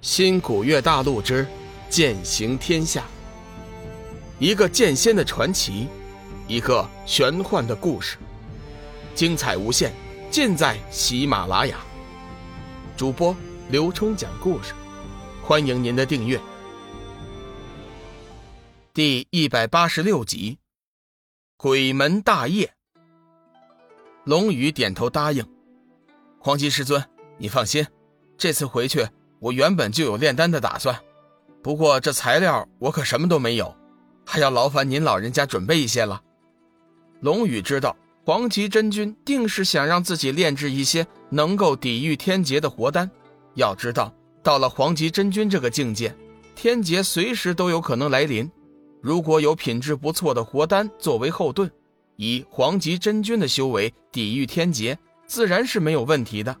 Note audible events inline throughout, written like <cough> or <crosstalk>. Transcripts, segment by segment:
新古月大陆之剑行天下，一个剑仙的传奇，一个玄幻的故事，精彩无限，尽在喜马拉雅。主播刘冲讲故事，欢迎您的订阅。第一百八十六集，鬼门大业。龙宇点头答应：“黄极师尊，你放心，这次回去。”我原本就有炼丹的打算，不过这材料我可什么都没有，还要劳烦您老人家准备一些了。龙宇知道黄极真君定是想让自己炼制一些能够抵御天劫的活丹。要知道，到了黄极真君这个境界，天劫随时都有可能来临。如果有品质不错的活丹作为后盾，以黄极真君的修为抵御天劫，自然是没有问题的。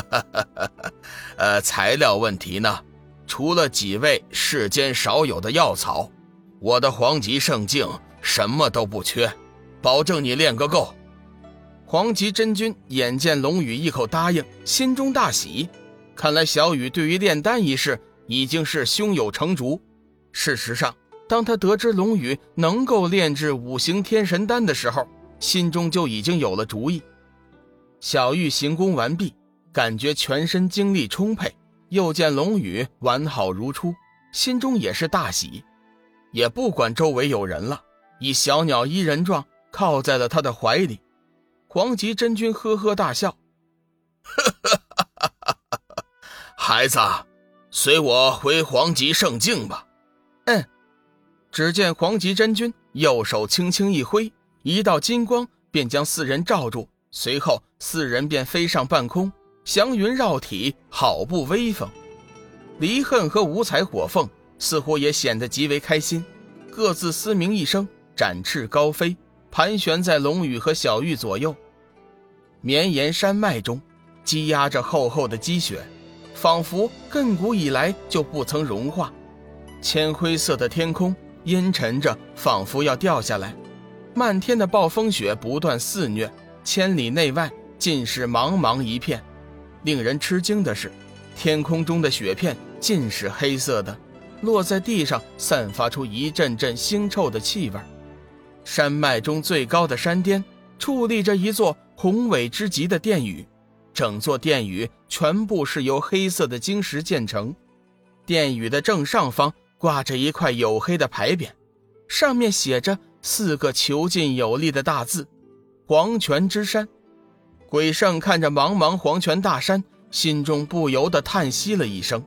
哈哈哈哈！呃，材料问题呢？除了几味世间少有的药草，我的黄极圣境什么都不缺，保证你练个够。黄极真君眼见龙宇一口答应，心中大喜。看来小雨对于炼丹一事已经是胸有成竹。事实上，当他得知龙宇能够炼制五行天神丹的时候，心中就已经有了主意。小玉行宫完毕。感觉全身精力充沛，又见龙宇完好如初，心中也是大喜，也不管周围有人了，以小鸟依人状靠在了他的怀里。黄极真君呵呵大笑：“ <laughs> 孩子，随我回黄极圣境吧。”嗯。只见黄极真君右手轻轻一挥，一道金光便将四人罩住，随后四人便飞上半空。祥云绕体，好不威风。离恨和五彩火凤似乎也显得极为开心，各自嘶鸣一声，展翅高飞，盘旋在龙宇和小玉左右。绵延山脉中，积压着厚厚的积雪，仿佛亘古以来就不曾融化。铅灰色的天空阴沉着，仿佛要掉下来。漫天的暴风雪不断肆虐，千里内外尽是茫茫一片。令人吃惊的是，天空中的雪片尽是黑色的，落在地上散发出一阵阵腥臭的气味。山脉中最高的山巅矗立着一座宏伟之极的殿宇，整座殿宇全部是由黑色的晶石建成。殿宇的正上方挂着一块黝黑的牌匾，上面写着四个遒劲有力的大字：“黄泉之山。”鬼圣看着茫茫黄泉大山，心中不由得叹息了一声。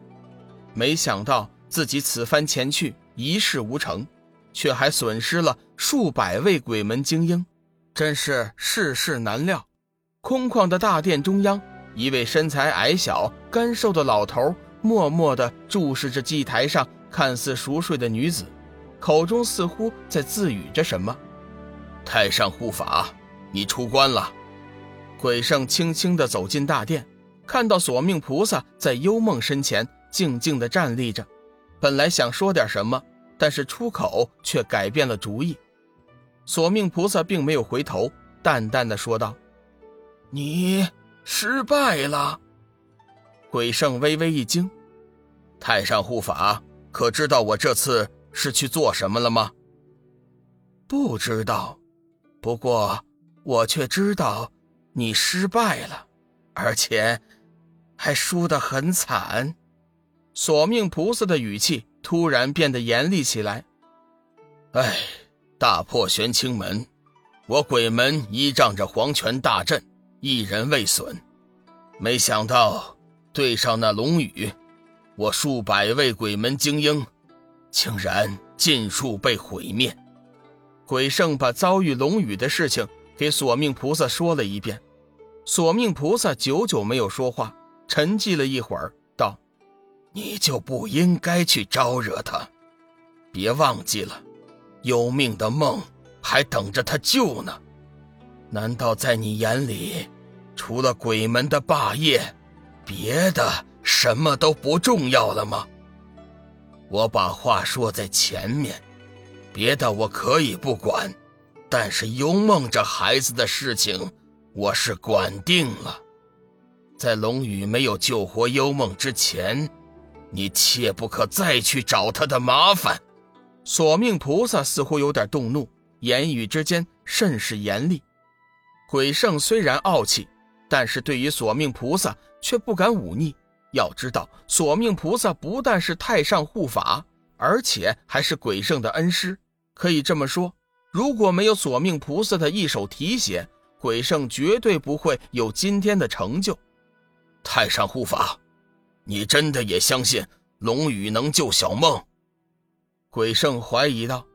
没想到自己此番前去一事无成，却还损失了数百位鬼门精英，真是世事难料。空旷的大殿中央，一位身材矮小、干瘦的老头默默地注视着祭台上看似熟睡的女子，口中似乎在自语着什么。太上护法，你出关了。鬼圣轻轻地走进大殿，看到索命菩萨在幽梦身前静静地站立着，本来想说点什么，但是出口却改变了主意。索命菩萨并没有回头，淡淡的说道：“你失败了。”鬼圣微微一惊：“太上护法，可知道我这次是去做什么了吗？”“不知道，不过我却知道。”你失败了，而且还输得很惨。索命菩萨的语气突然变得严厉起来。哎，大破玄清门，我鬼门依仗着黄泉大阵，一人未损。没想到对上那龙羽，我数百位鬼门精英，竟然尽数被毁灭。鬼圣把遭遇龙羽的事情给索命菩萨说了一遍。索命菩萨久久没有说话，沉寂了一会儿，道：“你就不应该去招惹他，别忘记了，有命的梦还等着他救呢。难道在你眼里，除了鬼门的霸业，别的什么都不重要了吗？我把话说在前面，别的我可以不管，但是幽梦这孩子的事情。”我是管定了，在龙宇没有救活幽梦之前，你切不可再去找他的麻烦。索命菩萨似乎有点动怒，言语之间甚是严厉。鬼圣虽然傲气，但是对于索命菩萨却不敢忤逆。要知道，索命菩萨不但是太上护法，而且还是鬼圣的恩师。可以这么说，如果没有索命菩萨的一手提携，鬼圣绝对不会有今天的成就。太上护法，你真的也相信龙宇能救小梦？鬼圣怀疑道。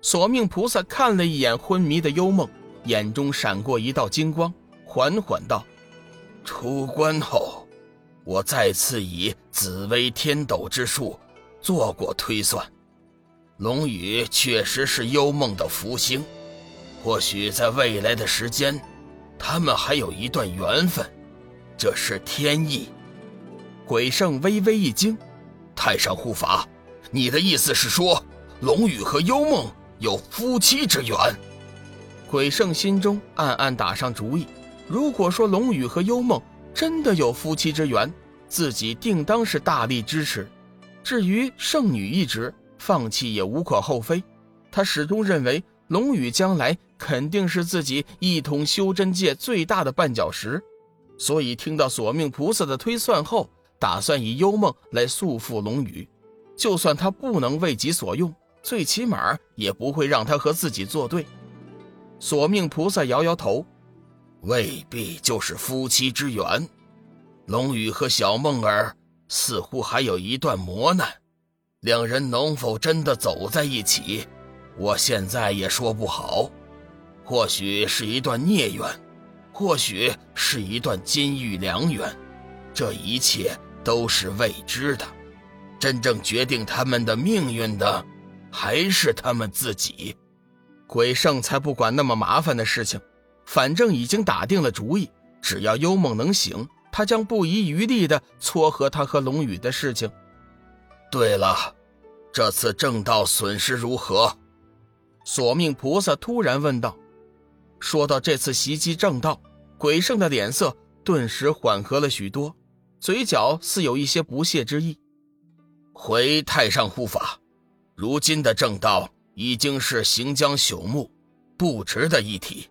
索命菩萨看了一眼昏迷的幽梦，眼中闪过一道金光，缓缓道：“出关后，我再次以紫微天斗之术做过推算，龙宇确实是幽梦的福星。或许在未来的时间，他们还有一段缘分，这是天意。”鬼圣微微一惊：“太上护法，你的意思是说，龙宇和幽梦？”有夫妻之缘，鬼圣心中暗暗打上主意。如果说龙宇和幽梦真的有夫妻之缘，自己定当是大力支持。至于圣女一职，放弃也无可厚非。他始终认为龙宇将来肯定是自己一统修真界最大的绊脚石，所以听到索命菩萨的推算后，打算以幽梦来束缚龙宇，就算他不能为己所用。最起码也不会让他和自己作对。索命菩萨摇摇头，未必就是夫妻之缘。龙宇和小梦儿似乎还有一段磨难，两人能否真的走在一起，我现在也说不好。或许是一段孽缘，或许是一段金玉良缘，这一切都是未知的。真正决定他们的命运的。还是他们自己，鬼圣才不管那么麻烦的事情，反正已经打定了主意，只要幽梦能醒，他将不遗余力的撮合他和龙宇的事情。对了，这次正道损失如何？索命菩萨突然问道。说到这次袭击正道，鬼圣的脸色顿时缓和了许多，嘴角似有一些不屑之意。回太上护法。如今的正道已经是行将朽木、不值得一提。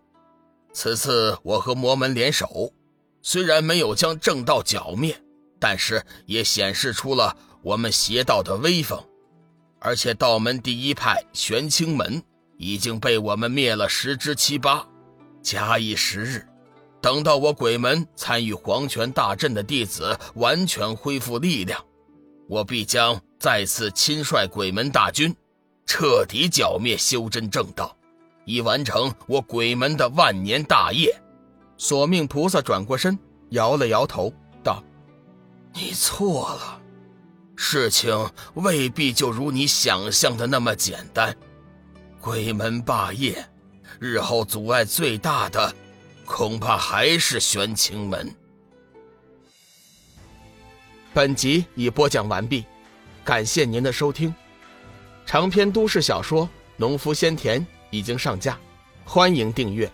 此次我和魔门联手，虽然没有将正道剿灭，但是也显示出了我们邪道的威风。而且道门第一派玄清门已经被我们灭了十之七八。假以时日，等到我鬼门参与黄泉大阵的弟子完全恢复力量，我必将。再次亲率鬼门大军，彻底剿灭修真正道，以完成我鬼门的万年大业。索命菩萨转过身，摇了摇头，道：“你错了，事情未必就如你想象的那么简单。鬼门霸业，日后阻碍最大的，恐怕还是玄清门。”本集已播讲完毕。感谢您的收听，长篇都市小说《农夫先田》已经上架，欢迎订阅。